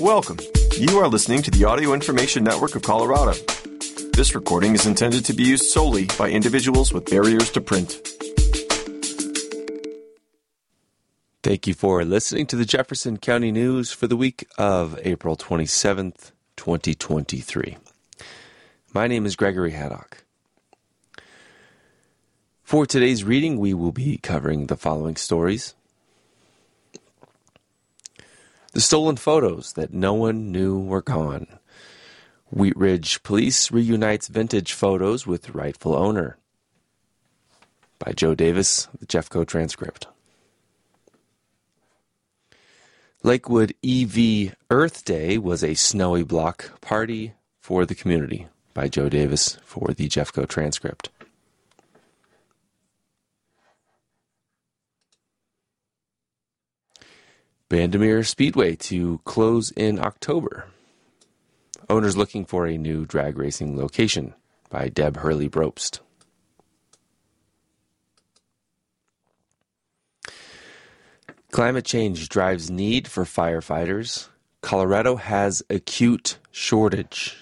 Welcome. You are listening to the Audio Information Network of Colorado. This recording is intended to be used solely by individuals with barriers to print. Thank you for listening to the Jefferson County News for the week of April 27th, 2023. My name is Gregory Haddock. For today's reading, we will be covering the following stories The stolen photos that no one knew were gone. Wheat Ridge Police reunites vintage photos with rightful owner. By Joe Davis, the Jeffco transcript. Lakewood EV Earth Day was a snowy block party for the community. By Joe Davis for the Jeffco transcript. Bandimere Speedway to close in October. Owners looking for a new drag racing location by Deb Hurley Brobst. Climate change drives need for firefighters. Colorado has acute shortage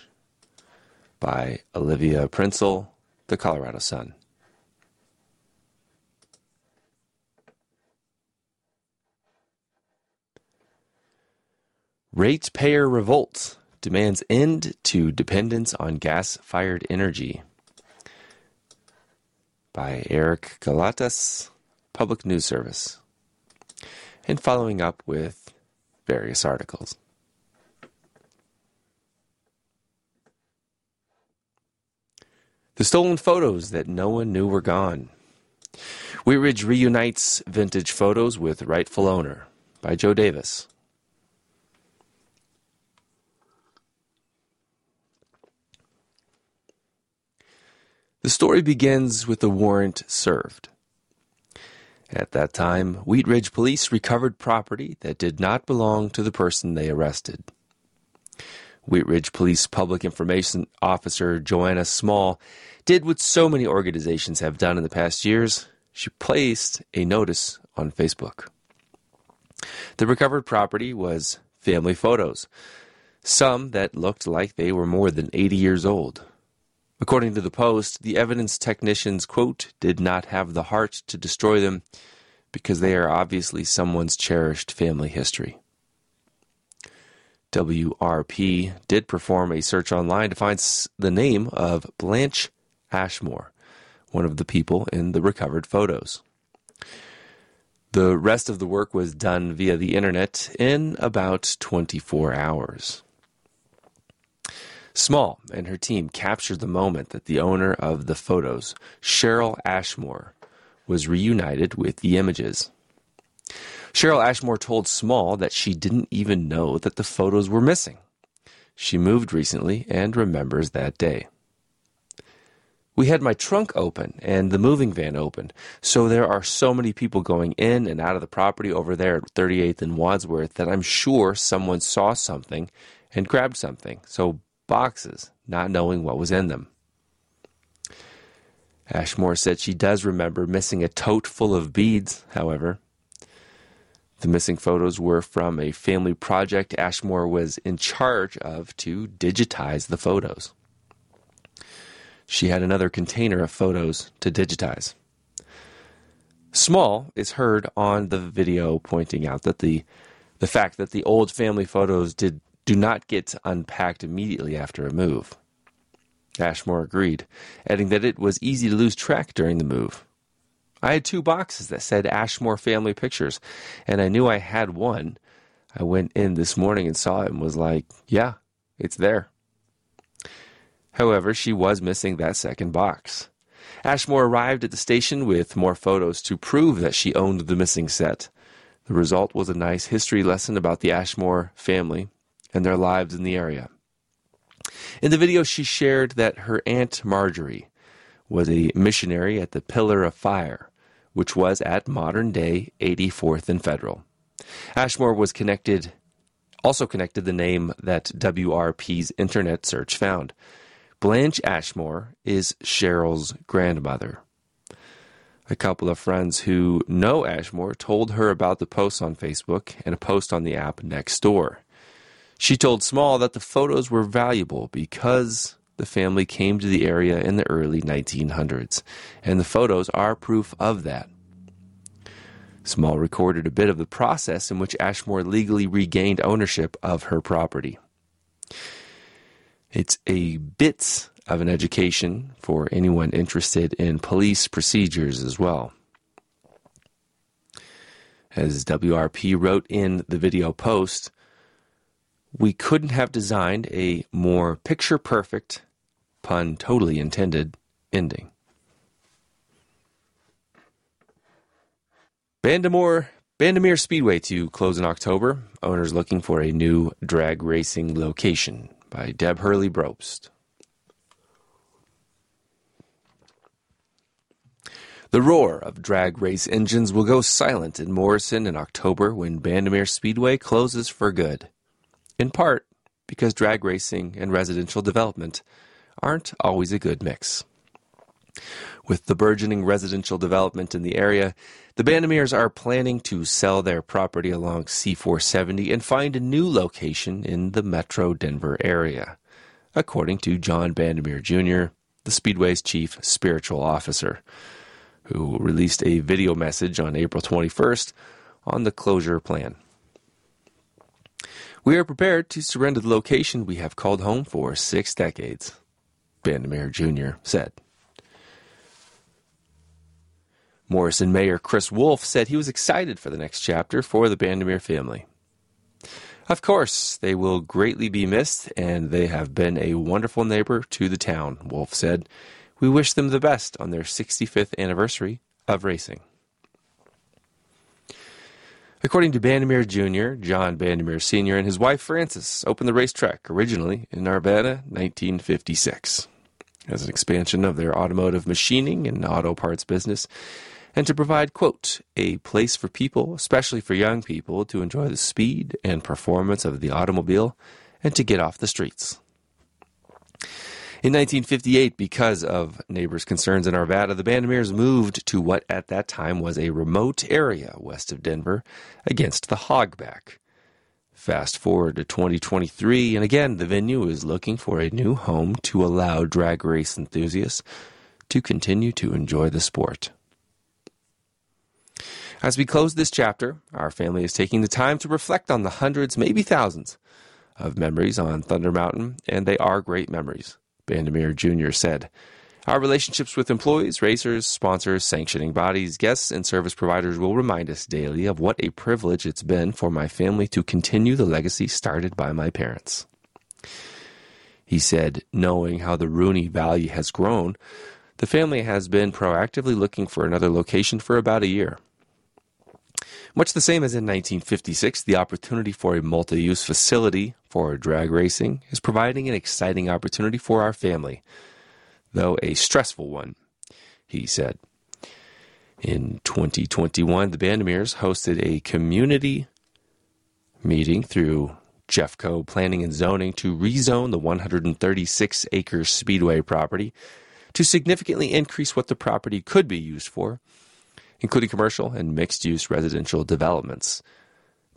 by Olivia Prinzel, The Colorado Sun. Ratepayer revolt demands end to dependence on gas fired energy. By Eric Galatas, Public News Service. And following up with various articles. The stolen photos that no one knew were gone. Wheat Ridge reunites vintage photos with rightful owner by Joe Davis. The story begins with a warrant served. At that time, Wheat Ridge police recovered property that did not belong to the person they arrested. Wheat Ridge Police Public Information Officer Joanna Small did what so many organizations have done in the past years. She placed a notice on Facebook. The recovered property was family photos, some that looked like they were more than 80 years old. According to the Post, the evidence technicians, quote, did not have the heart to destroy them because they are obviously someone's cherished family history. WRP did perform a search online to find the name of Blanche Ashmore, one of the people in the recovered photos. The rest of the work was done via the internet in about 24 hours. Small and her team captured the moment that the owner of the photos, Cheryl Ashmore, was reunited with the images. Cheryl Ashmore told Small that she didn't even know that the photos were missing. She moved recently and remembers that day. We had my trunk open and the moving van open, so there are so many people going in and out of the property over there at 38th and Wadsworth that I'm sure someone saw something and grabbed something. So boxes, not knowing what was in them. Ashmore said she does remember missing a tote full of beads, however. The missing photos were from a family project Ashmore was in charge of to digitize the photos. She had another container of photos to digitize. Small is heard on the video pointing out that the the fact that the old family photos did do not get unpacked immediately after a move. Ashmore agreed, adding that it was easy to lose track during the move. I had two boxes that said Ashmore Family Pictures, and I knew I had one. I went in this morning and saw it and was like, yeah, it's there. However, she was missing that second box. Ashmore arrived at the station with more photos to prove that she owned the missing set. The result was a nice history lesson about the Ashmore family and their lives in the area. In the video, she shared that her Aunt Marjorie was a missionary at the Pillar of Fire, which was at modern day 84th and Federal. Ashmore was connected, also connected the name that WRP's internet search found. Blanche Ashmore is Cheryl's grandmother. A couple of friends who know Ashmore told her about the post on Facebook and a post on the app Nextdoor. She told Small that the photos were valuable because the family came to the area in the early 1900s, and the photos are proof of that. Small recorded a bit of the process in which Ashmore legally regained ownership of her property. It's a bit of an education for anyone interested in police procedures as well. As WRP wrote in the video post, we couldn't have designed a more picture perfect, pun totally intended, ending. Bandamore, Bandimere Speedway to close in October. Owners looking for a new drag racing location by Deb Hurley Brobst. The roar of drag race engines will go silent in Morrison in October when Bandimere Speedway closes for good. In part because drag racing and residential development aren't always a good mix. With the burgeoning residential development in the area, the Bandimeres are planning to sell their property along C470 and find a new location in the metro Denver area, according to John Bandimere Jr., the Speedway's chief spiritual officer who released a video message on April 21st on the closure plan. We are prepared to surrender the location we have called home for six decades, Bandimere Jr. said. Morrison Mayor Chris Wolf said he was excited for the next chapter for the Bandimere family. Of course, they will greatly be missed, and they have been a wonderful neighbor to the town, Wolf said we wish them the best on their 65th anniversary of racing. According to Bandimere Jr., John Bandimere Sr. and his wife Frances opened the racetrack originally in Arvada, 1956, as an expansion of their automotive machining and auto parts business, and to provide, quote, a place for people, especially for young people, to enjoy the speed and performance of the automobile and to get off the streets. In 1958, because of neighbors' concerns in Arvada, the Bandimeres moved to what at that time was a remote area west of Denver against the hogback. Fast forward to 2023, and again, the venue is looking for a new home to allow drag race enthusiasts to continue to enjoy the sport. As we close this chapter, our family is taking the time to reflect on the hundreds, maybe thousands, of memories on Thunder Mountain, and they are great memories. Bandimere Jr. said. Our relationships with employees, racers, sponsors, sanctioning bodies, guests, and service providers will remind us daily of what a privilege it's been for my family to continue the legacy started by my parents. He said, knowing how the Rooney Valley has grown, the family has been proactively looking for another location for about a year. Much the same as in 1956, the opportunity for a multi use facility for drag racing is providing an exciting opportunity for our family, though a stressful one, he said. In 2021, the Bandimeres hosted a community meeting through Jeffco Planning and Zoning to rezone the 136 acre Speedway property to significantly increase what the property could be used for including commercial and mixed use residential developments.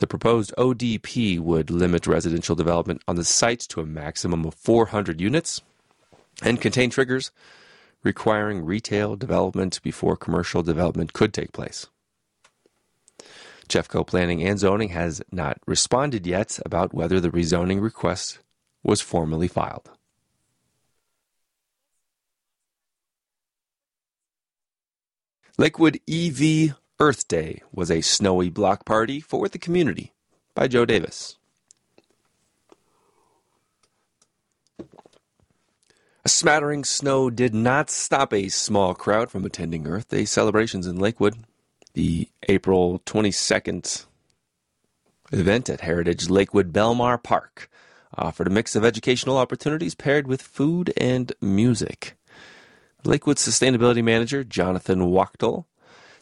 The proposed ODP would limit residential development on the site to a maximum of 400 units and contain triggers requiring retail development before commercial development could take place. Jeffco Planning and Zoning has not responded yet about whether the rezoning request was formally filed. Lakewood EV Earth Day was a snowy block party for the community by Joe Davis. A smattering snow did not stop a small crowd from attending Earth Day celebrations in Lakewood. The April 22nd event at Heritage Lakewood Belmar Park offered a mix of educational opportunities paired with food and music. Lakewood Sustainability Manager Jonathan Wachtel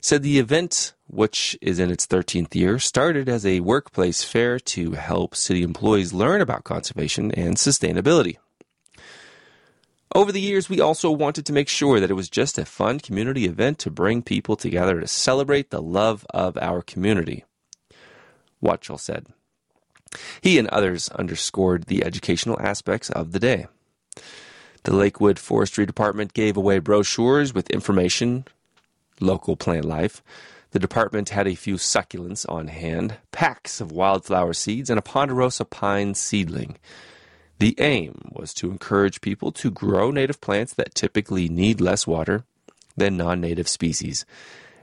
said the event, which is in its 13th year, started as a workplace fair to help city employees learn about conservation and sustainability. Over the years, we also wanted to make sure that it was just a fun community event to bring people together to celebrate the love of our community. Wachtel said. He and others underscored the educational aspects of the day. The Lakewood Forestry Department gave away brochures with information, local plant life. The department had a few succulents on hand, packs of wildflower seeds, and a ponderosa pine seedling. The aim was to encourage people to grow native plants that typically need less water than non native species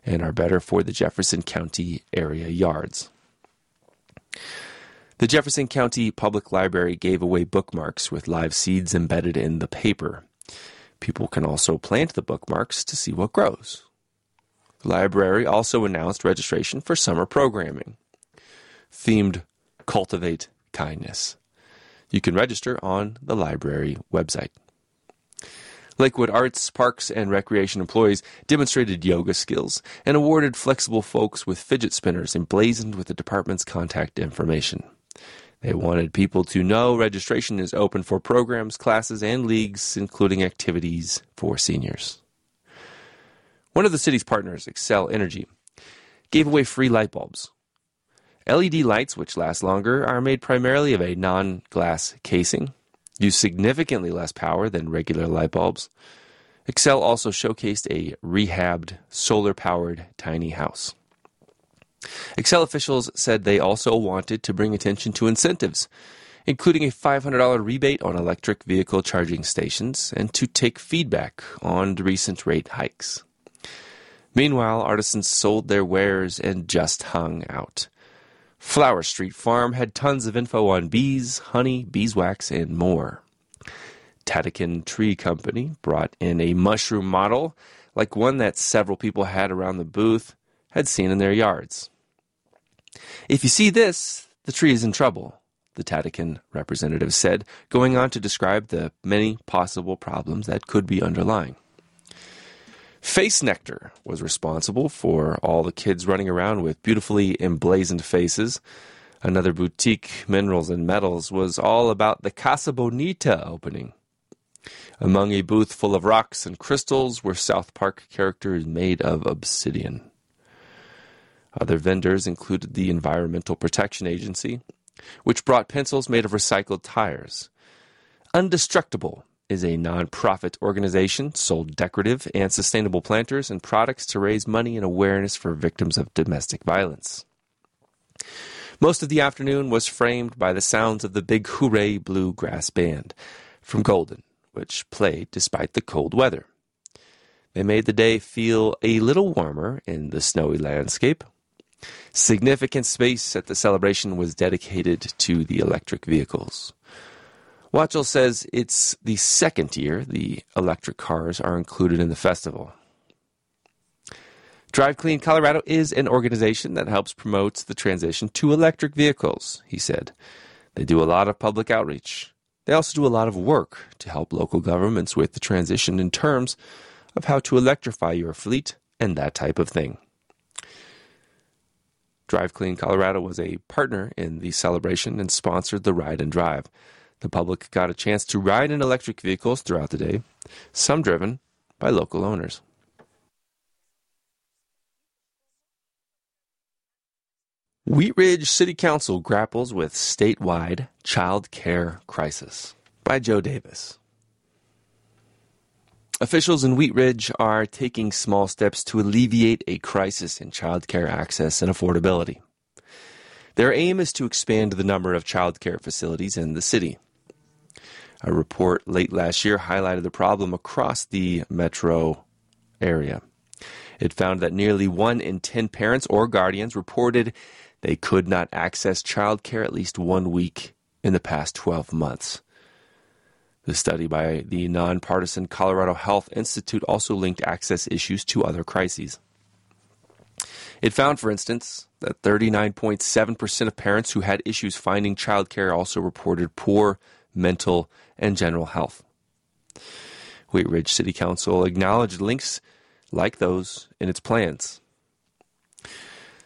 and are better for the Jefferson County area yards. The Jefferson County Public Library gave away bookmarks with live seeds embedded in the paper. People can also plant the bookmarks to see what grows. Library also announced registration for summer programming themed Cultivate Kindness. You can register on the library website. Lakewood Arts, Parks, and Recreation employees demonstrated yoga skills and awarded flexible folks with fidget spinners emblazoned with the department's contact information. They wanted people to know registration is open for programs, classes, and leagues, including activities for seniors. One of the city's partners, Xcel Energy, gave away free light bulbs. LED lights, which last longer, are made primarily of a non glass casing, use significantly less power than regular light bulbs. Xcel also showcased a rehabbed, solar powered tiny house. Xcel officials said they also wanted to bring attention to incentives, including a $500 rebate on electric vehicle charging stations, and to take feedback on recent rate hikes. Meanwhile, artisans sold their wares and just hung out. Flower Street Farm had tons of info on bees, honey, beeswax, and more. Tatakin Tree Company brought in a mushroom model, like one that several people had around the booth had seen in their yards. If you see this, the tree is in trouble, the Tatakin representative said, going on to describe the many possible problems that could be underlying. Face Nectar was responsible for all the kids running around with beautifully emblazoned faces. Another boutique, Minerals and Metals, was all about the Casa Bonita opening. Among a booth full of rocks and crystals were South Park characters made of obsidian. Other vendors included the Environmental Protection Agency, which brought pencils made of recycled tires. Undestructible is a nonprofit organization sold decorative and sustainable planters and products to raise money and awareness for victims of domestic violence. Most of the afternoon was framed by the sounds of the Big Hooray Bluegrass Band from Golden, which played despite the cold weather. They made the day feel a little warmer in the snowy landscape. Significant space at the celebration was dedicated to the electric vehicles. Wachtel says it's the second year the electric cars are included in the festival. Drive Clean Colorado is an organization that helps promote the transition to electric vehicles, he said. They do a lot of public outreach. They also do a lot of work to help local governments with the transition in terms of how to electrify your fleet and that type of thing. Drive Clean Colorado was a partner in the celebration and sponsored the ride and drive. The public got a chance to ride in electric vehicles throughout the day, some driven by local owners. Wheat Ridge City Council grapples with statewide child care crisis by Joe Davis. Officials in Wheat Ridge are taking small steps to alleviate a crisis in child care access and affordability. Their aim is to expand the number of child care facilities in the city. A report late last year highlighted the problem across the metro area. It found that nearly one in 10 parents or guardians reported they could not access child care at least one week in the past 12 months. The study by the nonpartisan Colorado Health Institute also linked access issues to other crises. It found, for instance, that 39.7% of parents who had issues finding childcare also reported poor mental and general health. Wheat Ridge City Council acknowledged links like those in its plans.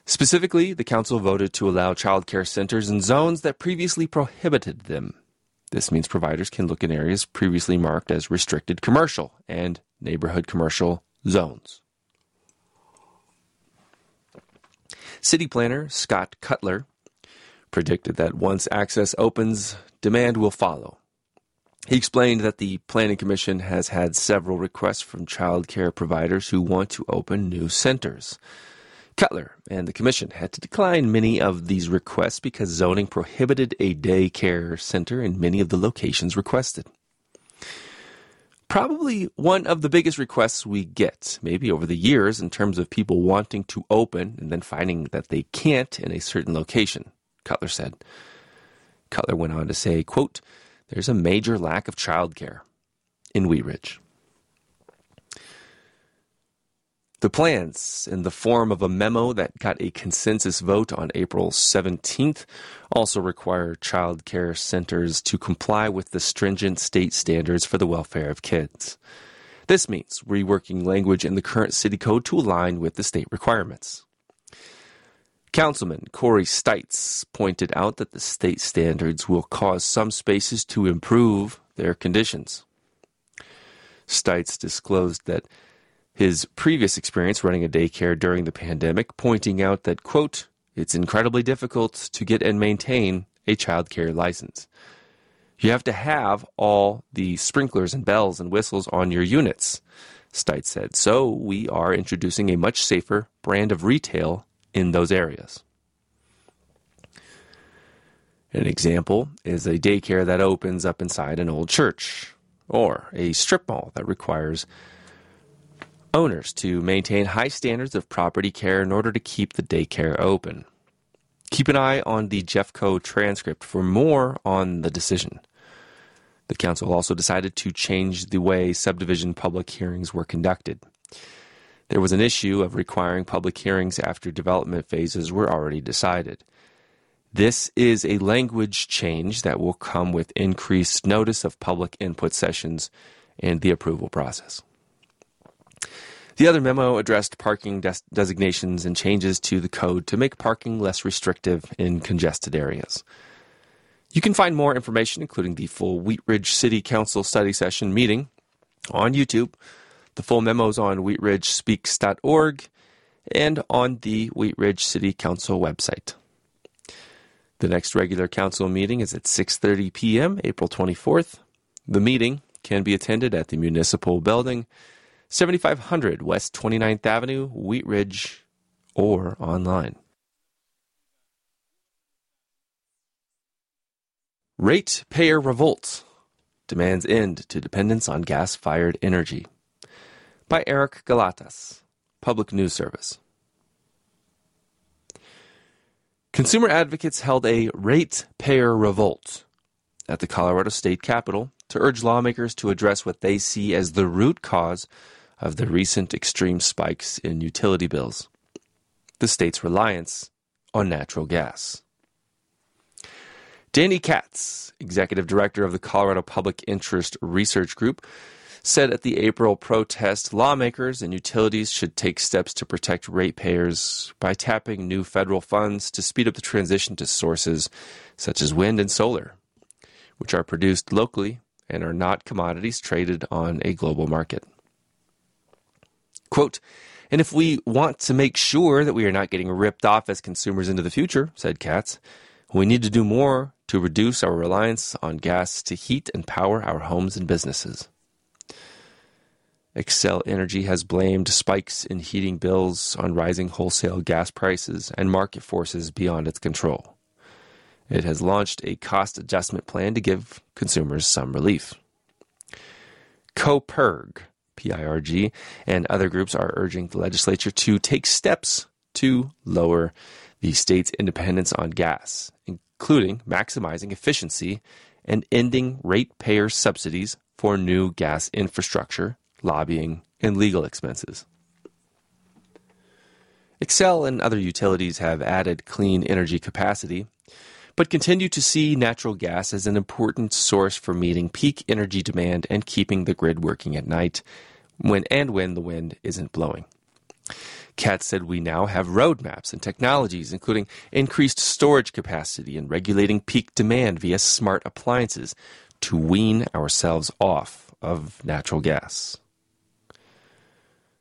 Specifically, the council voted to allow child care centers in zones that previously prohibited them. This means providers can look in areas previously marked as restricted commercial and neighborhood commercial zones. City planner Scott Cutler predicted that once access opens, demand will follow. He explained that the Planning Commission has had several requests from child care providers who want to open new centers. Cutler and the Commission had to decline many of these requests because zoning prohibited a daycare center in many of the locations requested. Probably one of the biggest requests we get, maybe over the years, in terms of people wanting to open and then finding that they can't in a certain location, Cutler said. Cutler went on to say, quote, there's a major lack of childcare in Wheat Ridge. The plans, in the form of a memo that got a consensus vote on April 17th, also require child care centers to comply with the stringent state standards for the welfare of kids. This means reworking language in the current city code to align with the state requirements. Councilman Corey Stites pointed out that the state standards will cause some spaces to improve their conditions. Stites disclosed that his previous experience running a daycare during the pandemic, pointing out that, quote, it's incredibly difficult to get and maintain a child care license. You have to have all the sprinklers and bells and whistles on your units, Stites said. So we are introducing a much safer brand of retail in those areas. An example is a daycare that opens up inside an old church, or a strip mall that requires owners to maintain high standards of property care in order to keep the daycare open. Keep an eye on the Jeffco transcript for more on the decision. The council also decided to change the way subdivision public hearings were conducted. There was an issue of requiring public hearings after development phases were already decided. This is a language change that will come with increased notice of public input sessions and the approval process. The other memo addressed parking des- designations and changes to the code to make parking less restrictive in congested areas. You can find more information, including the full Wheat Ridge City Council study session meeting, on YouTube the full memos on wheatridgespeaks.org and on the Wheat Ridge City Council website. The next regular council meeting is at 6:30 p.m. April 24th. The meeting can be attended at the Municipal Building, 7500 West 29th Avenue, Wheat Ridge, or online. Ratepayer revolt demands end to dependence on gas-fired energy by Eric Galatas, Public News Service. Consumer advocates held a ratepayer revolt at the Colorado State Capitol to urge lawmakers to address what they see as the root cause of the recent extreme spikes in utility bills the state's reliance on natural gas. Danny Katz, executive director of the Colorado Public Interest Research Group, said at the April protest lawmakers and utilities should take steps to protect ratepayers by tapping new federal funds to speed up the transition to sources such as wind and solar, which are produced locally and are not commodities traded on a global market. Quote, and if we want to make sure that we are not getting ripped off as consumers into the future, said Katz, we need to do more to reduce our reliance on gas to heat and power our homes and businesses. Xcel Energy has blamed spikes in heating bills on rising wholesale gas prices and market forces beyond its control. It has launched a cost adjustment plan to give consumers some relief. CoPIRG, PIRG, and other groups are urging the legislature to take steps to lower the state's independence on gas, including maximizing efficiency and ending ratepayer subsidies for new gas infrastructure lobbying, and legal expenses. Xcel and other utilities have added clean energy capacity, but continue to see natural gas as an important source for meeting peak energy demand and keeping the grid working at night when and when the wind isn't blowing. Katz said we now have roadmaps and technologies, including increased storage capacity and regulating peak demand via smart appliances, to wean ourselves off of natural gas.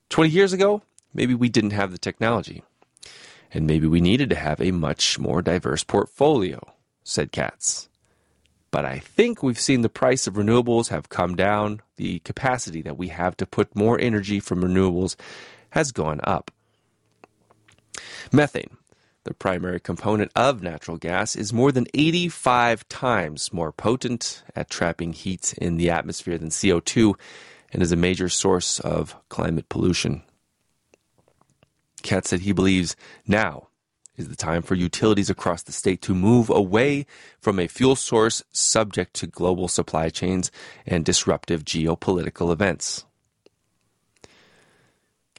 20 years ago, maybe we didn't have the technology. and maybe we needed to have a much more diverse portfolio, said Katz. But I think we've seen the price of renewables have come down. The capacity that we have to put more energy from renewables has gone up. Methane, the primary component of natural gas, is more than 85 times more potent at trapping heat in the atmosphere than CO2 and is a major source of climate pollution. Katz said he believes now is the time for utilities across the state to move away from a fuel source subject to global supply chains and disruptive geopolitical events.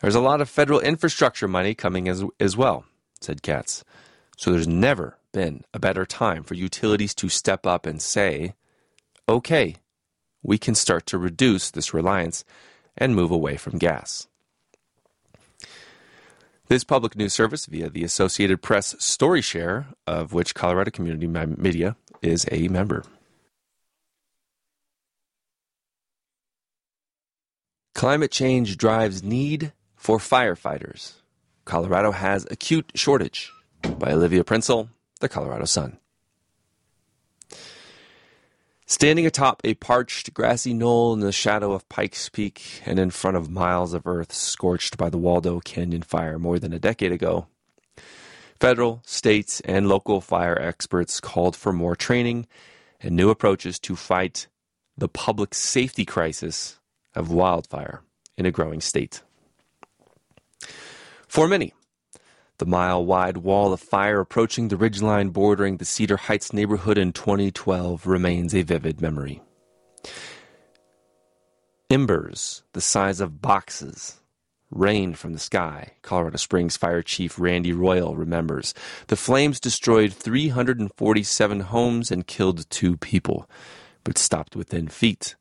There's a lot of federal infrastructure money coming as, as well, said Katz. So there's never been a better time for utilities to step up and say, okay, we can start to reduce this reliance and move away from gas. This public news service, via the Associated Press Story Share, of which Colorado Community Media is a member. Climate change drives need for firefighters. Colorado has acute shortage. By Olivia Prinzel, The Colorado Sun. Standing atop a parched, grassy knoll in the shadow of Pikes Peak and in front of miles of earth scorched by the Waldo Canyon fire more than a decade ago, federal, state, and local fire experts called for more training and new approaches to fight the public safety crisis of wildfire in a growing state. For many, the mile wide wall of fire approaching the ridgeline bordering the Cedar Heights neighborhood in 2012 remains a vivid memory. Embers, the size of boxes, rained from the sky. Colorado Springs Fire Chief Randy Royal remembers. The flames destroyed 347 homes and killed two people, but stopped within feet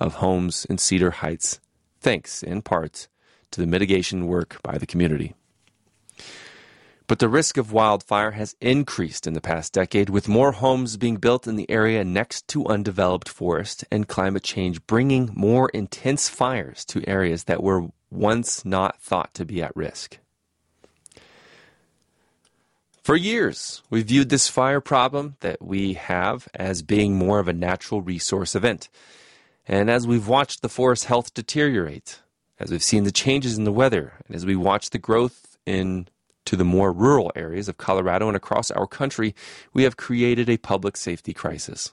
of homes in Cedar Heights, thanks in part to the mitigation work by the community. But the risk of wildfire has increased in the past decade, with more homes being built in the area next to undeveloped forest and climate change bringing more intense fires to areas that were once not thought to be at risk. For years, we viewed this fire problem that we have as being more of a natural resource event. And as we've watched the forest health deteriorate, as we've seen the changes in the weather, and as we watch the growth in to the more rural areas of Colorado and across our country, we have created a public safety crisis.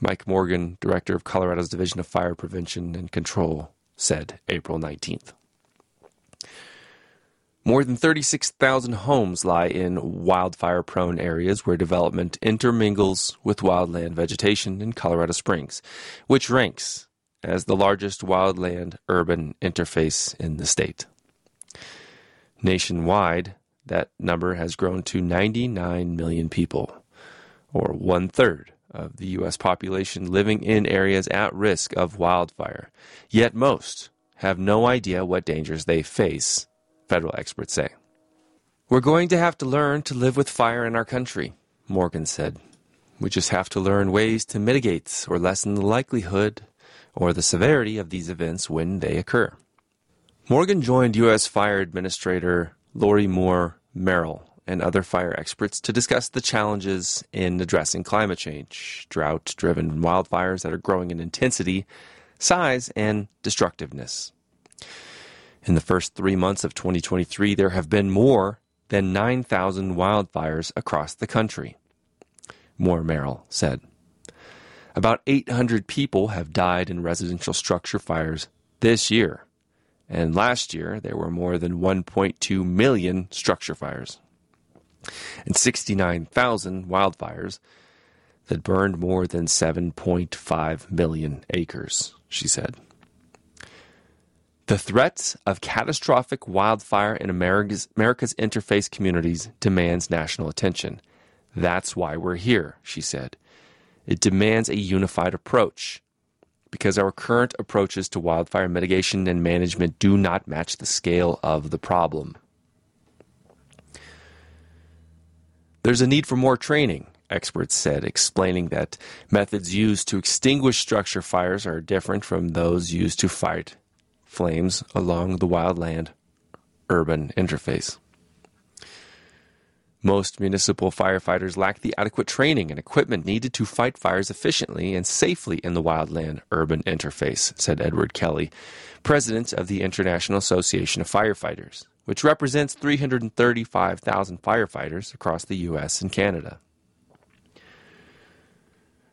Mike Morgan, director of Colorado's Division of Fire Prevention and Control, said April 19th. More than 36,000 homes lie in wildfire prone areas where development intermingles with wildland vegetation in Colorado Springs, which ranks as the largest wildland urban interface in the state. Nationwide, that number has grown to 99 million people, or one third of the U.S. population living in areas at risk of wildfire. Yet most have no idea what dangers they face, federal experts say. We're going to have to learn to live with fire in our country, Morgan said. We just have to learn ways to mitigate or lessen the likelihood or the severity of these events when they occur. Morgan joined U.S. Fire Administrator Lori Moore Merrill and other fire experts to discuss the challenges in addressing climate change, drought driven wildfires that are growing in intensity, size, and destructiveness. In the first three months of 2023, there have been more than 9,000 wildfires across the country, Moore Merrill said. About 800 people have died in residential structure fires this year and last year there were more than 1.2 million structure fires and 69,000 wildfires that burned more than 7.5 million acres, she said. The threat of catastrophic wildfire in America's, America's interface communities demands national attention. That's why we're here, she said. It demands a unified approach because our current approaches to wildfire mitigation and management do not match the scale of the problem. There's a need for more training, experts said, explaining that methods used to extinguish structure fires are different from those used to fight flames along the wildland urban interface. Most municipal firefighters lack the adequate training and equipment needed to fight fires efficiently and safely in the wildland urban interface, said Edward Kelly, president of the International Association of Firefighters, which represents 335,000 firefighters across the U.S. and Canada.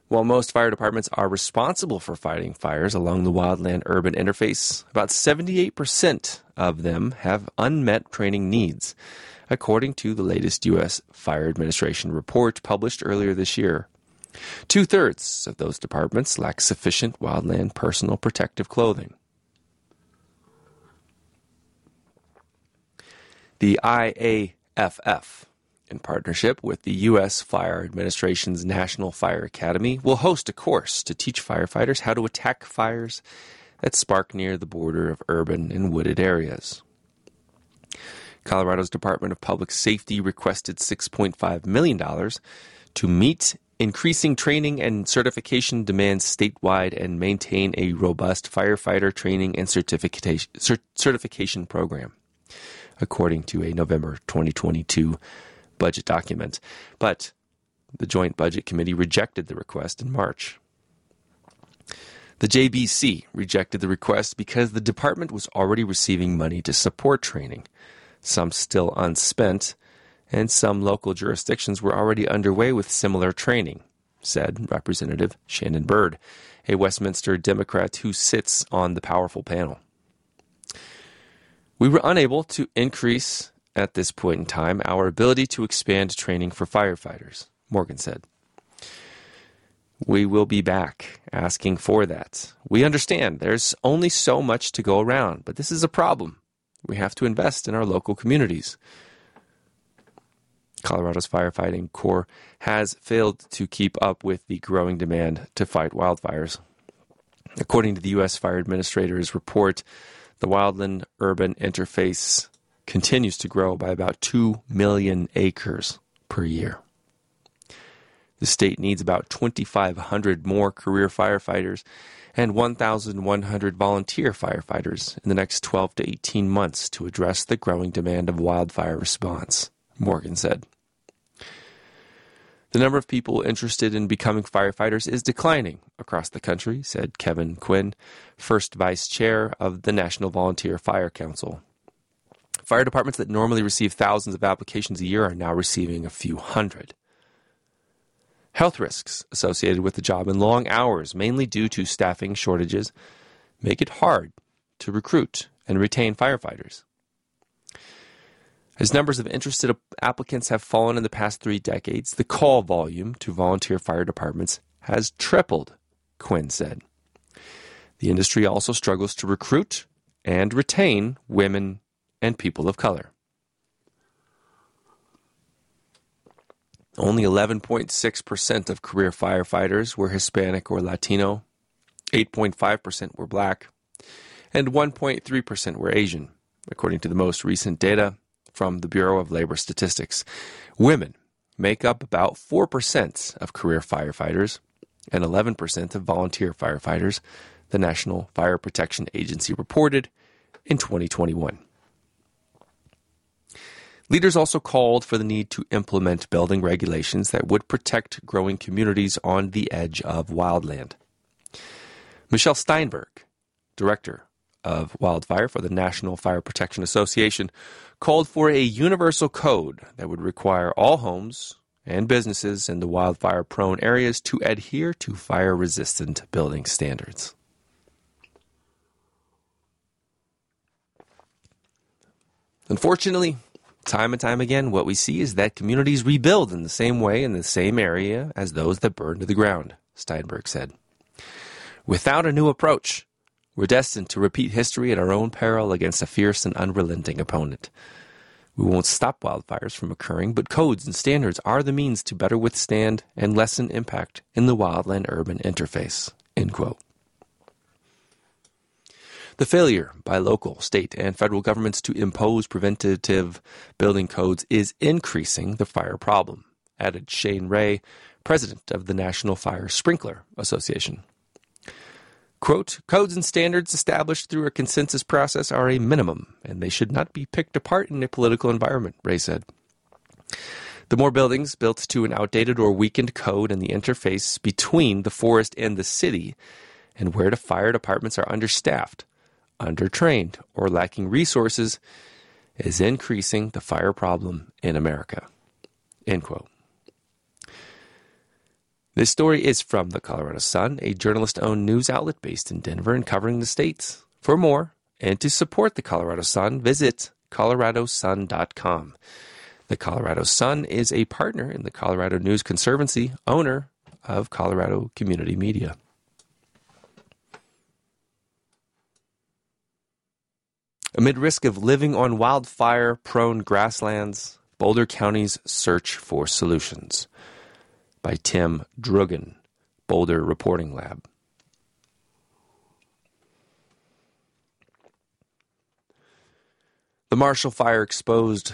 While most fire departments are responsible for fighting fires along the wildland urban interface, about 78% of them have unmet training needs, according to the latest U.S. Fire Administration report published earlier this year. Two thirds of those departments lack sufficient wildland personal protective clothing. The IAFF in partnership with the U.S. Fire Administration's National Fire Academy, will host a course to teach firefighters how to attack fires that spark near the border of urban and wooded areas. Colorado's Department of Public Safety requested $6.5 million to meet increasing training and certification demands statewide and maintain a robust firefighter training and certification certification program, according to a November 2022 budget document, but the Joint Budget Committee rejected the request in March. The JBC rejected the request because the department was already receiving money to support training, some still unspent, and some local jurisdictions were already underway with similar training, said Representative Shannon Bird, a Westminster Democrat who sits on the powerful panel. We were unable to increase at this point in time our ability to expand training for firefighters, Morgan said. We will be back asking for that. We understand there's only so much to go around, but this is a problem. We have to invest in our local communities. Colorado's firefighting corps has failed to keep up with the growing demand to fight wildfires. According to the U.S. Fire Administrator's report, the wildland urban interface continues to grow by about 2 million acres per year. The state needs about 2,500 more career firefighters and 1,100 volunteer firefighters in the next 12 to 18 months to address the growing demand of wildfire response, Morgan said. The number of people interested in becoming firefighters is declining across the country, said Kevin Quinn, first vice chair of the National Volunteer Fire Council. Fire departments that normally receive thousands of applications a year are now receiving a few hundred. Health risks associated with the job and long hours, mainly due to staffing shortages, make it hard to recruit and retain firefighters. As numbers of interested applicants have fallen in the past three decades, the call volume to volunteer fire departments has tripled, Quinn said. The industry also struggles to recruit and retain women and people of color. Only 11.6% of career firefighters were Hispanic or Latino, 8.5% were black, and 1.3% were Asian, according to the most recent data from the Bureau of Labor Statistics. Women make up about 4% of career firefighters and 11% of volunteer firefighters, the National Fire Protection Agency reported in 2021. Leaders also called for the need to implement building regulations that would protect growing communities on the edge of wildland. Michelle Steinberg, director of wildfire for the National Fire Protection Association, called for a universal code that would require all homes and businesses in the wildfire prone areas to adhere to fire resistant building standards. Unfortunately, Time and time again, what we see is that communities rebuild in the same way in the same area as those that burned to the ground, Steinberg said. Without a new approach, we're destined to repeat history at our own peril against a fierce and unrelenting opponent. We won't stop wildfires from occurring, but codes and standards are the means to better withstand and lessen impact in the wildland urban interface. End quote. The failure by local, state, and federal governments to impose preventative building codes is increasing the fire problem, added Shane Ray, president of the National Fire Sprinkler Association. Quote, codes and standards established through a consensus process are a minimum, and they should not be picked apart in a political environment, Ray said. The more buildings built to an outdated or weakened code and the interface between the forest and the city, and where the fire departments are understaffed, undertrained, or lacking resources, is increasing the fire problem in America. End quote. This story is from the Colorado Sun, a journalist owned news outlet based in Denver and covering the states. For more and to support the Colorado Sun, visit coloradosun.com. The Colorado Sun is a partner in the Colorado News Conservancy, owner of Colorado Community Media. Amid risk of living on wildfire prone grasslands, Boulder County's search for solutions by Tim Drugan, Boulder Reporting Lab. The Marshall Fire exposed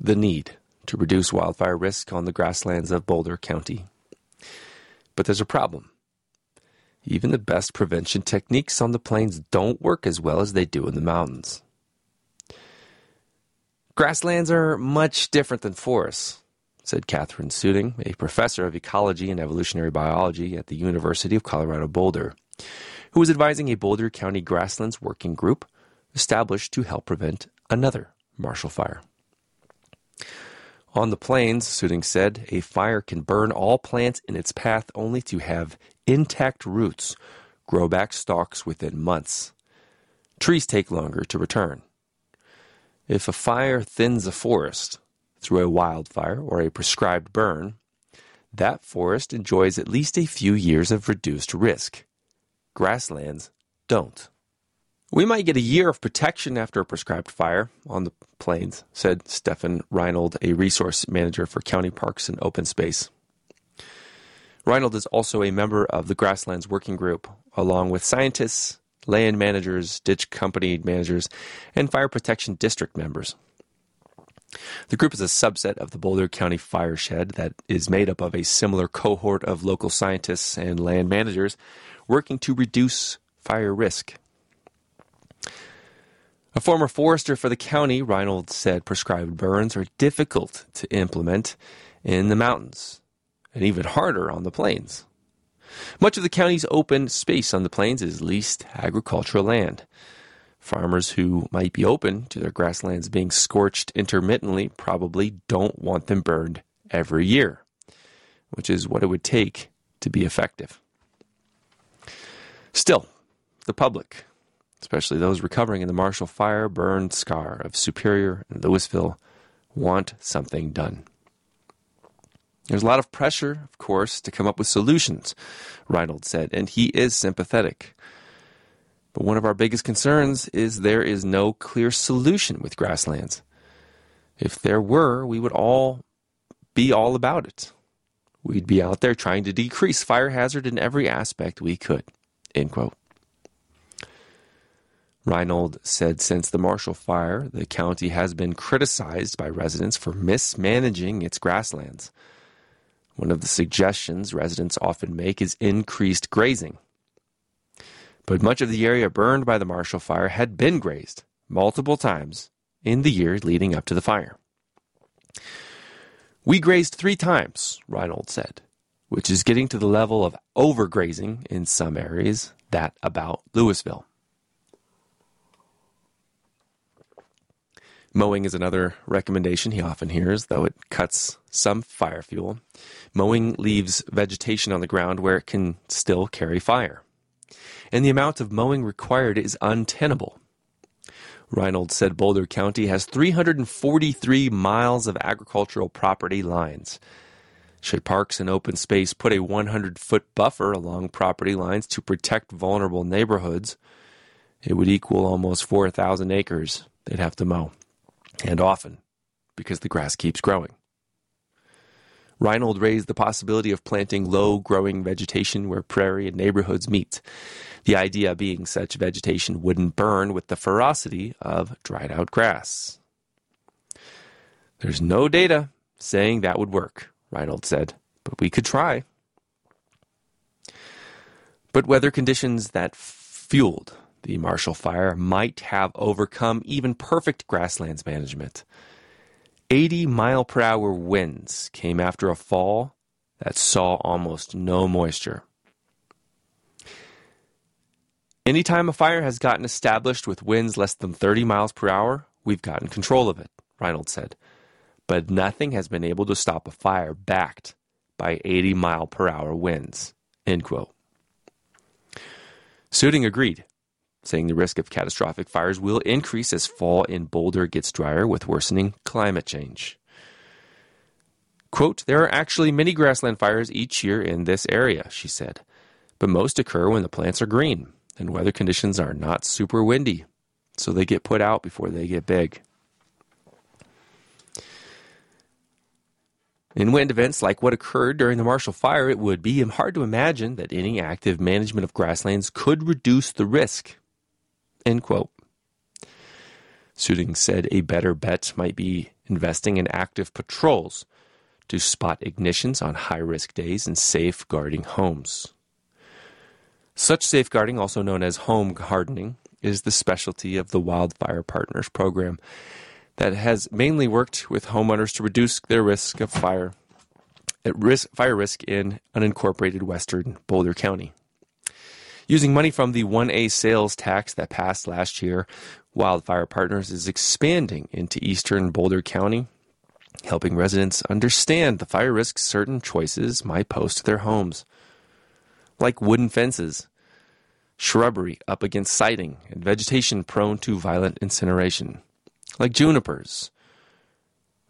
the need to reduce wildfire risk on the grasslands of Boulder County. But there's a problem. Even the best prevention techniques on the plains don't work as well as they do in the mountains. Grasslands are much different than forests, said Katharine Suding, a professor of ecology and evolutionary biology at the University of Colorado Boulder, who was advising a Boulder County grasslands working group established to help prevent another Marshall Fire. On the plains, Suding said, a fire can burn all plants in its path only to have intact roots grow back stalks within months. Trees take longer to return. If a fire thins a forest through a wildfire or a prescribed burn, that forest enjoys at least a few years of reduced risk. Grasslands don't. We might get a year of protection after a prescribed fire on the plains, said Stefan Reinold, a resource manager for county parks and open space. Reinold is also a member of the Grasslands Working Group, along with scientists, land managers, ditch company managers, and fire protection district members. The group is a subset of the Boulder County Fireshed that is made up of a similar cohort of local scientists and land managers working to reduce fire risk. A former forester for the county, Reinold said prescribed burns are difficult to implement in the mountains and even harder on the plains. Much of the county's open space on the plains is leased agricultural land. Farmers who might be open to their grasslands being scorched intermittently probably don't want them burned every year, which is what it would take to be effective. Still, the public, especially those recovering in the Marshall Fire burned scar of Superior and Louisville, want something done. There's a lot of pressure, of course, to come up with solutions, Reinold said, and he is sympathetic. But one of our biggest concerns is there is no clear solution with grasslands. If there were, we would all be all about it. We'd be out there trying to decrease fire hazard in every aspect we could. End quote. Reinold said since the Marshall Fire, the county has been criticized by residents for mismanaging its grasslands. One of the suggestions residents often make is increased grazing. But much of the area burned by the Marshall Fire had been grazed multiple times in the year leading up to the fire. We grazed three times, Reinold said, which is getting to the level of overgrazing in some areas, that about Louisville. Mowing is another recommendation he often hears, though it cuts some fire fuel. Mowing leaves vegetation on the ground where it can still carry fire. And the amount of mowing required is untenable. Reinold said Boulder County has 343 miles of agricultural property lines. Should parks and open space put a 100 foot buffer along property lines to protect vulnerable neighborhoods, it would equal almost 4,000 acres they'd have to mow and often because the grass keeps growing. Reinold raised the possibility of planting low growing vegetation where prairie and neighborhoods meet, the idea being such vegetation wouldn't burn with the ferocity of dried out grass. There's no data saying that would work, Reinold said, but we could try. But weather conditions that fueled the Marshall Fire might have overcome even perfect grasslands management. 80 mile per hour winds came after a fall that saw almost no moisture. Anytime a fire has gotten established with winds less than 30 miles per hour, we've gotten control of it, Reynolds said. But nothing has been able to stop a fire backed by 80 mile per hour winds. End quote. Suding agreed, saying the risk of catastrophic fires will increase as fall in Boulder gets drier with worsening climate change. Quote, There are actually many grassland fires each year in this area, she said, but most occur when the plants are green and weather conditions are not super windy, so they get put out before they get big. In wind events like what occurred during the Marshall Fire, it would be hard to imagine that any active management of grasslands could reduce the risk. End quote. Suding said a better bet might be investing in active patrols to spot ignitions on high risk days and safeguarding homes. Such safeguarding, also known as home hardening, is the specialty of the Wildfire Partners program that has mainly worked with homeowners to reduce their risk of fire at risk, fire risk in unincorporated western Boulder County. Using money from the 1A sales tax that passed last year, Wildfire Partners is expanding into eastern Boulder County, helping residents understand the fire risks certain choices might pose to their homes, like wooden fences, shrubbery up against siding, and vegetation prone to violent incineration like junipers.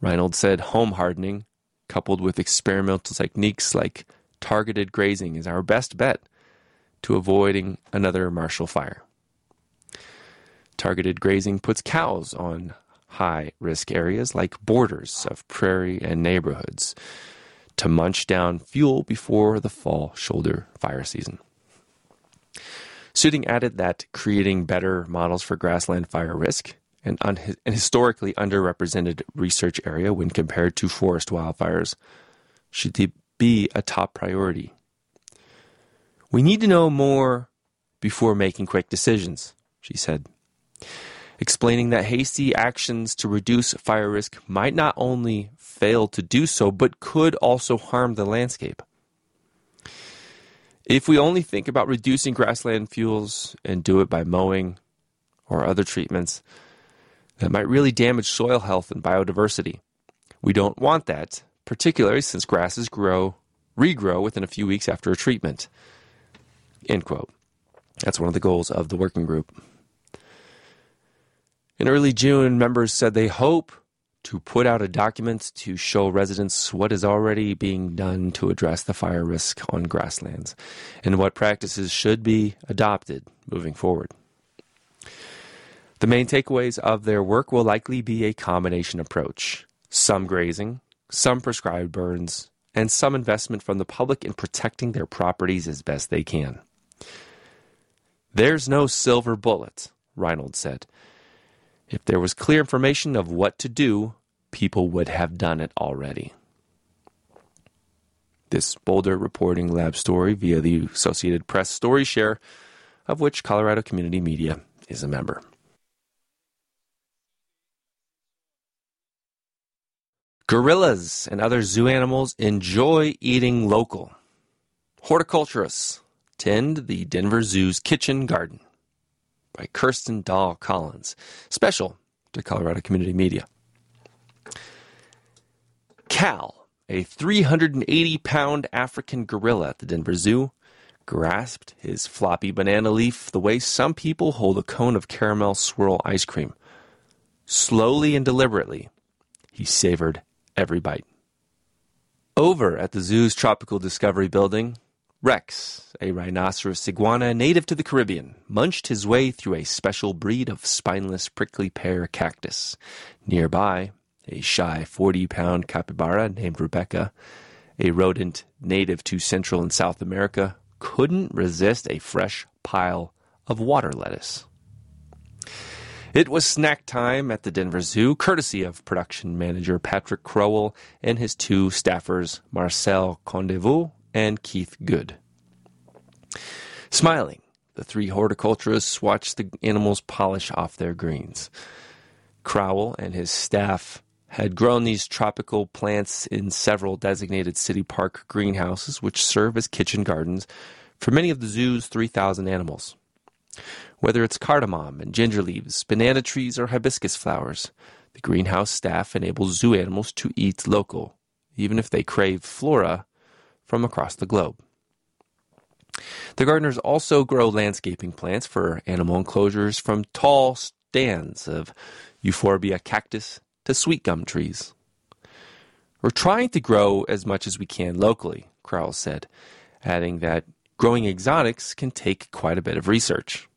Reynolds said home hardening, coupled with experimental techniques like targeted grazing, is our best bet to avoiding another Marshall fire. Targeted grazing puts cows on high risk areas like borders of prairie and neighborhoods to munch down fuel before the fall shoulder fire season. Suding added that creating better models for grassland fire risk an, un- an historically underrepresented research area when compared to forest wildfires should be a top priority. We need to know more before making quick decisions, she said, explaining that hasty actions to reduce fire risk might not only fail to do so, but could also harm the landscape. If we only think about reducing grassland fuels and do it by mowing or other treatments, that might really damage soil health and biodiversity. We don't want that, particularly since grasses grow, regrow within a few weeks after a treatment. End quote. That's one of the goals of the working group. In early June, members said they hope to put out a document to show residents what is already being done to address the fire risk on grasslands and what practices should be adopted moving forward. The main takeaways of their work will likely be a combination approach some grazing, some prescribed burns, and some investment from the public in protecting their properties as best they can. There's no silver bullet, Reynolds said. If there was clear information of what to do, people would have done it already. This Boulder Reporting Lab story via the Associated Press Story Share, of which Colorado Community Media is a member. Gorillas and other zoo animals enjoy eating local. Horticulturists tend the Denver Zoo's kitchen garden by Kirsten Dahl Collins, special to Colorado Community Media. Cal, a 380 pound African gorilla at the Denver Zoo, grasped his floppy banana leaf the way some people hold a cone of caramel swirl ice cream. Slowly and deliberately, he savored every bite. Over at the zoo's Tropical Discovery Building, Rex, a rhinoceros iguana native to the Caribbean, munched his way through a special breed of spineless prickly pear cactus. Nearby, a shy 40 pound capybara named Rebecca, a rodent native to Central and South America, couldn't resist a fresh pile of water lettuce. It was snack time at the Denver Zoo, courtesy of production manager Patrick Crowell and his two staffers, Marcel Condevaux and Keith Good. Smiling, the three horticulturists watched the animals polish off their greens. Crowell and his staff had grown these tropical plants in several designated city park greenhouses, which serve as kitchen gardens for many of the zoo's 3,000 animals. Whether it's cardamom and ginger leaves, banana trees, or hibiscus flowers, the greenhouse staff enables zoo animals to eat local, even if they crave flora from across the globe. The gardeners also grow landscaping plants for animal enclosures from tall stands of euphorbia cactus to sweet gum trees. We're trying to grow as much as we can locally, Crowell said, adding that growing exotics can take quite a bit of research.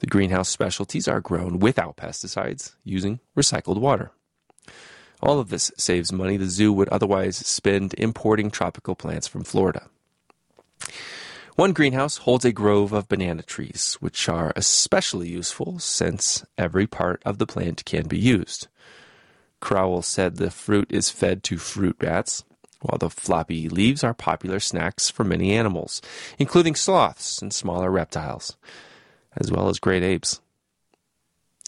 The greenhouse specialties are grown without pesticides using recycled water. All of this saves money the zoo would otherwise spend importing tropical plants from Florida. One greenhouse holds a grove of banana trees, which are especially useful since every part of the plant can be used. Crowell said the fruit is fed to fruit bats, while the floppy leaves are popular snacks for many animals, including sloths and smaller reptiles, as well as great apes.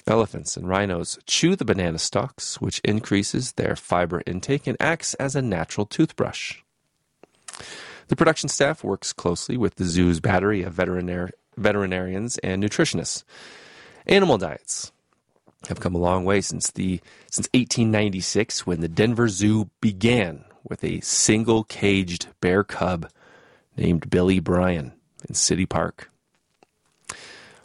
Elephants and rhinos chew the banana stalks, which increases their fiber intake and acts as a natural toothbrush. The production staff works closely with the zoo's battery of veterinar- veterinarians and nutritionists. Animal diets have come a long way since the since 1896 when the Denver Zoo began with a single caged bear cub named Billy Bryan in City Park.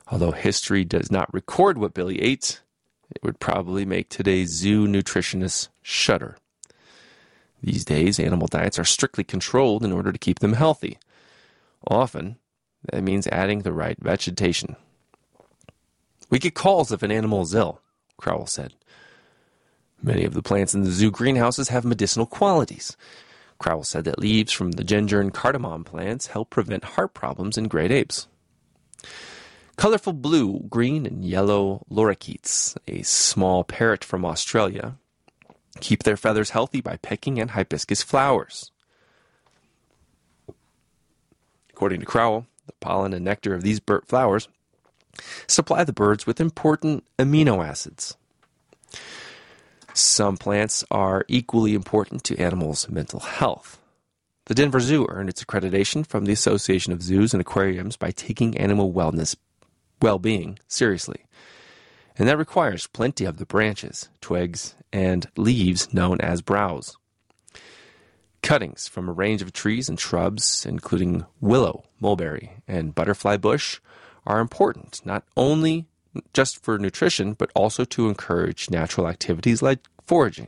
Although history does not record what Billy ate, it would probably make today's zoo nutritionists shudder. These days, animal diets are strictly controlled in order to keep them healthy. Often, that means adding the right vegetation. We get calls if an animal is ill, Crowell said. Many of the plants in the zoo greenhouses have medicinal qualities. Crowell said that leaves from the ginger and cardamom plants help prevent heart problems in great apes. Colorful blue, green, and yellow lorikeets, a small parrot from Australia, keep their feathers healthy by pecking at hibiscus flowers. According to Crowell, the pollen and nectar of these bird flowers supply the birds with important amino acids. Some plants are equally important to animals' mental health. The Denver Zoo earned its accreditation from the Association of Zoos and Aquariums by taking animal wellness well-being seriously and that requires plenty of the branches, twigs, and leaves known as browse. Cuttings from a range of trees and shrubs, including willow, mulberry, and butterfly bush, are important not only just for nutrition, but also to encourage natural activities like foraging.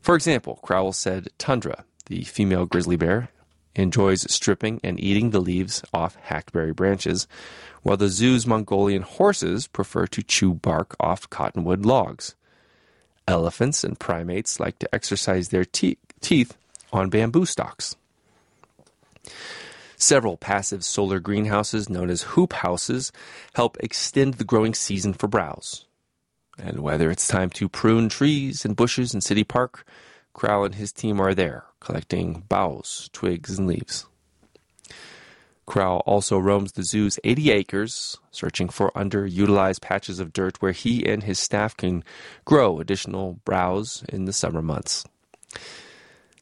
For example, Crowell said tundra, the female grizzly bear, enjoys stripping and eating the leaves off hackberry branches, while the zoo's Mongolian horses prefer to chew bark off cottonwood logs. Elephants and primates like to exercise their te- teeth on bamboo stalks. Several passive solar greenhouses, known as hoop houses, help extend the growing season for browse. And whether it's time to prune trees and bushes in City Park, Crowell and his team are there, collecting boughs, twigs, and leaves. Crowell also roams the zoo's 80 acres, searching for underutilized patches of dirt where he and his staff can grow additional browse in the summer months.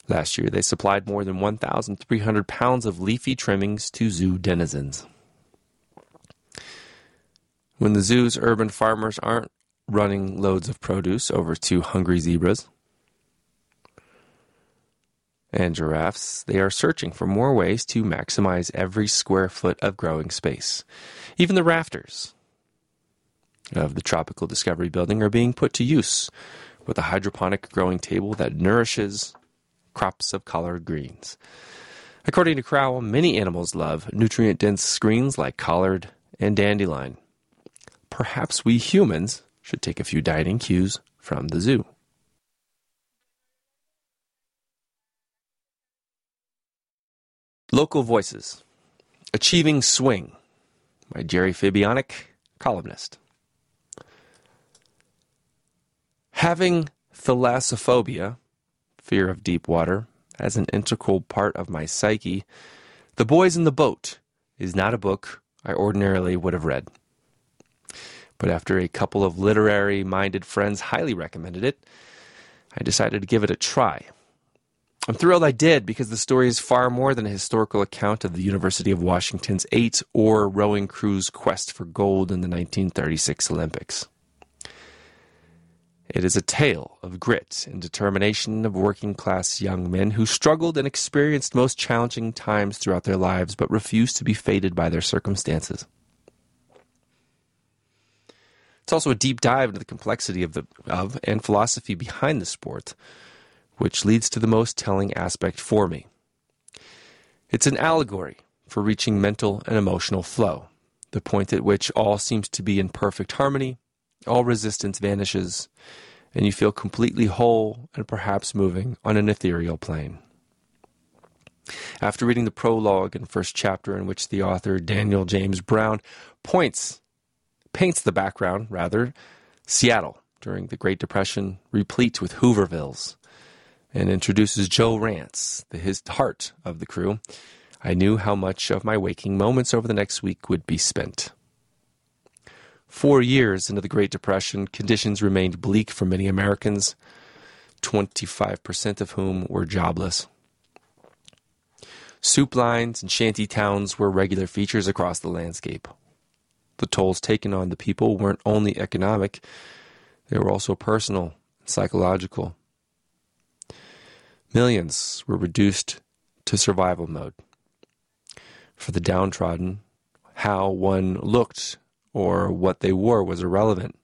Last year, they supplied more than 1,300 pounds of leafy trimmings to zoo denizens. When the zoo's urban farmers aren't running loads of produce over to hungry zebras, and giraffes, they are searching for more ways to maximize every square foot of growing space. Even the rafters of the Tropical Discovery Building are being put to use with a hydroponic growing table that nourishes crops of collard greens. According to Crowell, many animals love nutrient dense screens like collard and dandelion. Perhaps we humans should take a few dining cues from the zoo. Local Voices Achieving Swing by Jerry Fabyanic, columnist. Having thalassophobia, fear of deep water, as an integral part of my psyche, The Boys in the Boat is not a book I ordinarily would have read. but after a couple of literary minded friends highly recommended it, I decided to give it a try. I'm thrilled I did because the story is far more than a historical account of the University of Washington's eight oar rowing crew's quest for gold in the 1936 Olympics. It is a tale of grit and determination of working class young men who struggled and experienced most challenging times throughout their lives but refused to be fated by their circumstances. It's also a deep dive into the complexity of the of and philosophy behind the sport, which leads to the most telling aspect for me. It's an allegory for reaching mental and emotional flow, the point at which all seems to be in perfect harmony, all resistance vanishes, and you feel completely whole and perhaps moving on an ethereal plane. After reading the prologue and first chapter, in which the author Daniel James Brown points, paints the background, rather, Seattle during the Great Depression, replete with Hoovervilles, and introduces Joe Rantz, the his heart of the crew, I knew how much of my waking moments over the next week would be spent. Four years into the Great Depression, conditions remained bleak for many Americans, 25% of whom were jobless. Soup lines and shanty towns were regular features across the landscape. The tolls taken on the people weren't only economic, they were also personal and psychological. Millions were reduced to survival mode. For the downtrodden, how one looked or what they wore was irrelevant.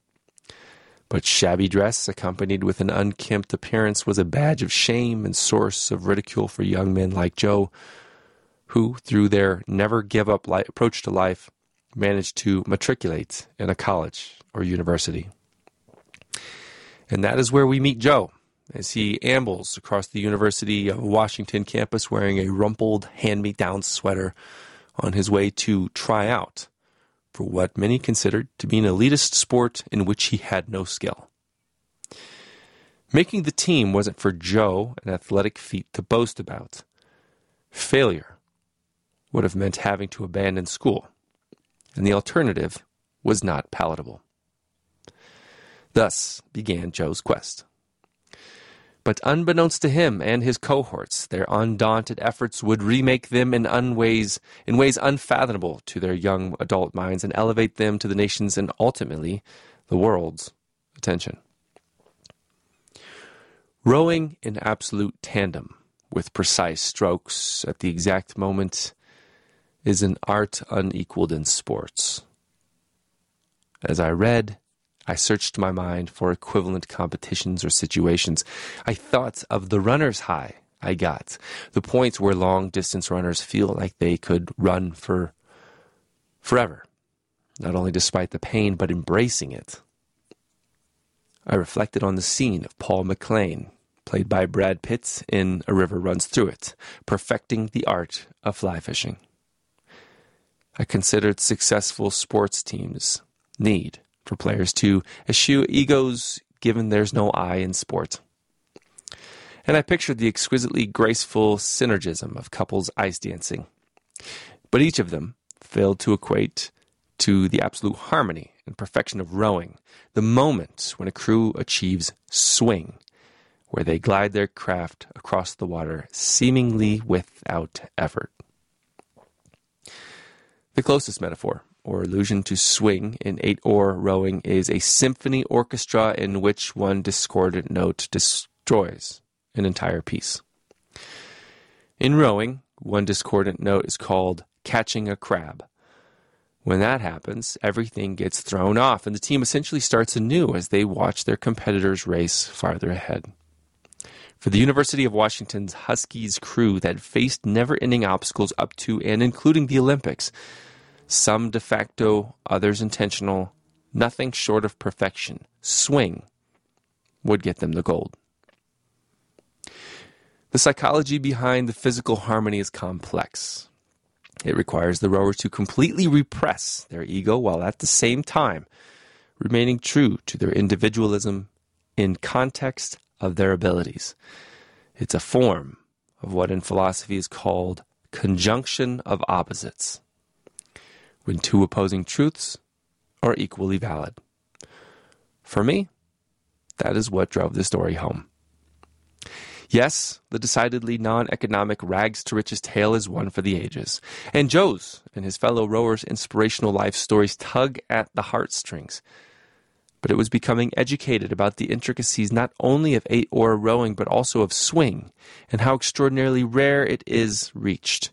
But shabby dress, accompanied with an unkempt appearance, was a badge of shame and source of ridicule for young men like Joe, who, through their never give up li- approach to life, managed to matriculate in a college or university. And that is where we meet Joe as he ambles across the University of Washington campus wearing a rumpled hand me down sweater on his way to try out for what many considered to be an elitist sport in which he had no skill. Making the team wasn't for Joe an athletic feat to boast about. Failure would have meant having to abandon school, and the alternative was not palatable. Thus began Joe's quest. But unbeknownst to him and his cohorts, their undaunted efforts would remake them in unways in ways unfathomable to their young adult minds and elevate them to the nation's and ultimately the world's attention. Rowing in absolute tandem with precise strokes at the exact moment is an art unequaled in sports. As I read, I searched my mind for equivalent competitions or situations. I thought of the runner's high I got, the points where long distance runners feel like they could run for forever, not only despite the pain, but embracing it. I reflected on the scene of Paul Maclean, played by Brad Pitt in A River Runs Through It, perfecting the art of fly fishing. I considered successful sports teams need for players to eschew egos given there's no I in sport. And I pictured the exquisitely graceful synergism of couples ice dancing. But each of them failed to equate to the absolute harmony and perfection of rowing, the moment when a crew achieves swing, where they glide their craft across the water seemingly without effort. The closest metaphor or allusion to swing in eight oar rowing is a symphony orchestra in which one discordant note destroys an entire piece. In rowing, one discordant note is called catching a crab. When that happens, everything gets thrown off, and the team essentially starts anew as they watch their competitors race farther ahead. For the University of Washington's Huskies crew that faced never ending obstacles up to and including the Olympics, some de facto, others intentional, nothing short of perfection, swing would get them the gold. The psychology behind the physical harmony is complex. It requires the rowers to completely repress their ego while at the same time remaining true to their individualism in context of their abilities. It's a form of what in philosophy is called conjunction of opposites when two opposing truths are equally valid. For me, that is what drove the story home. Yes, the decidedly non economic rags to riches tale is one for the ages. And Joe's and his fellow rowers' inspirational life stories tug at the heartstrings. But it was becoming educated about the intricacies not only of eight oar rowing, but also of swing, and how extraordinarily rare it is reached,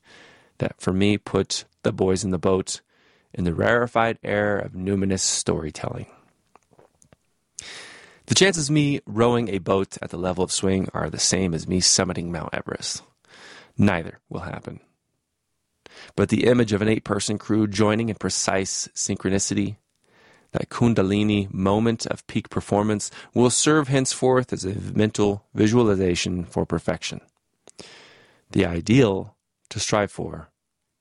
that for me put the boys in the boat in the rarefied air of numinous storytelling. The chances of me rowing a boat at the level of swing are the same as me summiting Mount Everest. Neither will happen. But the image of an eight person crew joining in precise synchronicity, that Kundalini moment of peak performance, will serve henceforth as a mental visualization for perfection. The ideal to strive for,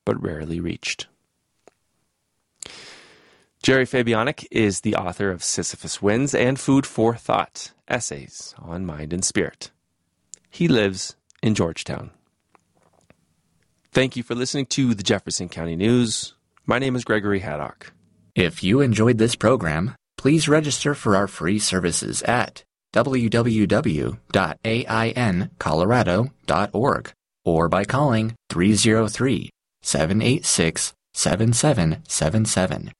but rarely reached. Jerry Fabyanic is the author of Sisyphus Wins and Food for Thought Essays on Mind and Spirit. He lives in Georgetown. Thank you for listening to the Jefferson County News. My name is Gregory Haddock. If you enjoyed this program, please register for our free services at www.aincolorado.org or by calling 303 786 7777.